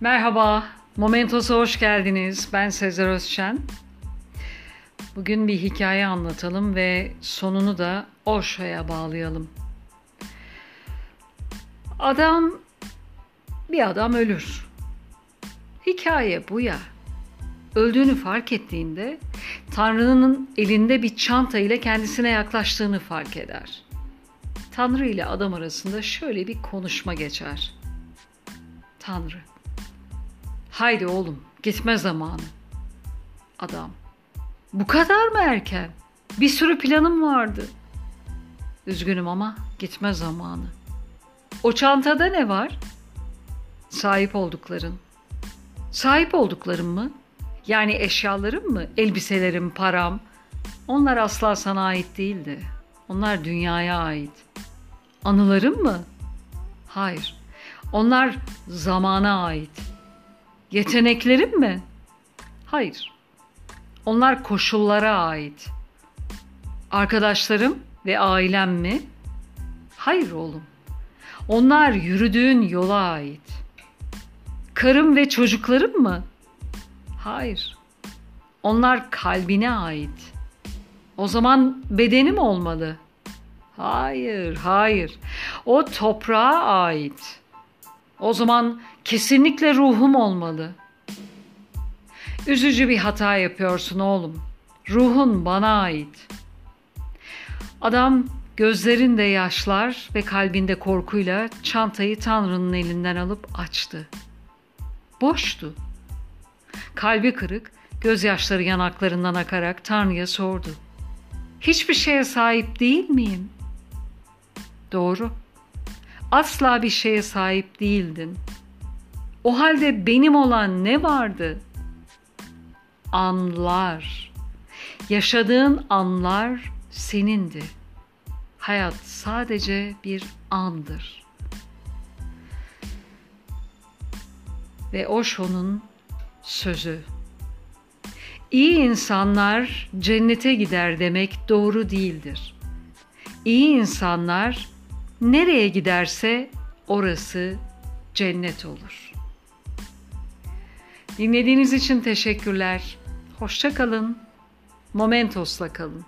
Merhaba, Momentos'a hoş geldiniz. Ben Sezer Özşen. Bugün bir hikaye anlatalım ve sonunu da Osho'ya bağlayalım. Adam, bir adam ölür. Hikaye bu ya. Öldüğünü fark ettiğinde Tanrı'nın elinde bir çanta ile kendisine yaklaştığını fark eder. Tanrı ile adam arasında şöyle bir konuşma geçer. Tanrı, haydi oğlum gitme zamanı. Adam, bu kadar mı erken? Bir sürü planım vardı. Üzgünüm ama gitme zamanı. O çantada ne var? Sahip oldukların. Sahip olduklarım mı? Yani eşyalarım mı? Elbiselerim, param. Onlar asla sana ait değildi. Onlar dünyaya ait. Anılarım mı? Hayır. Onlar zamana ait. Yeteneklerim mi? Hayır. Onlar koşullara ait. Arkadaşlarım ve ailem mi? Hayır oğlum. Onlar yürüdüğün yola ait. Karım ve çocuklarım mı? Hayır. Onlar kalbine ait. O zaman bedenim olmalı. Hayır, hayır. O toprağa ait. O zaman kesinlikle ruhum olmalı. Üzücü bir hata yapıyorsun oğlum. Ruhun bana ait. Adam gözlerinde yaşlar ve kalbinde korkuyla çantayı Tanrı'nın elinden alıp açtı. Boştu. Kalbi kırık, gözyaşları yanaklarından akarak Tanrı'ya sordu. Hiçbir şeye sahip değil miyim? Doğru. Asla bir şeye sahip değildin. O halde benim olan ne vardı? Anlar. Yaşadığın anlar senindi. Hayat sadece bir andır. Ve Osho'nun sözü. İyi insanlar cennete gider demek doğru değildir. İyi insanlar nereye giderse orası cennet olur. Dinlediğiniz için teşekkürler. Hoşça kalın. Momentos'la kalın.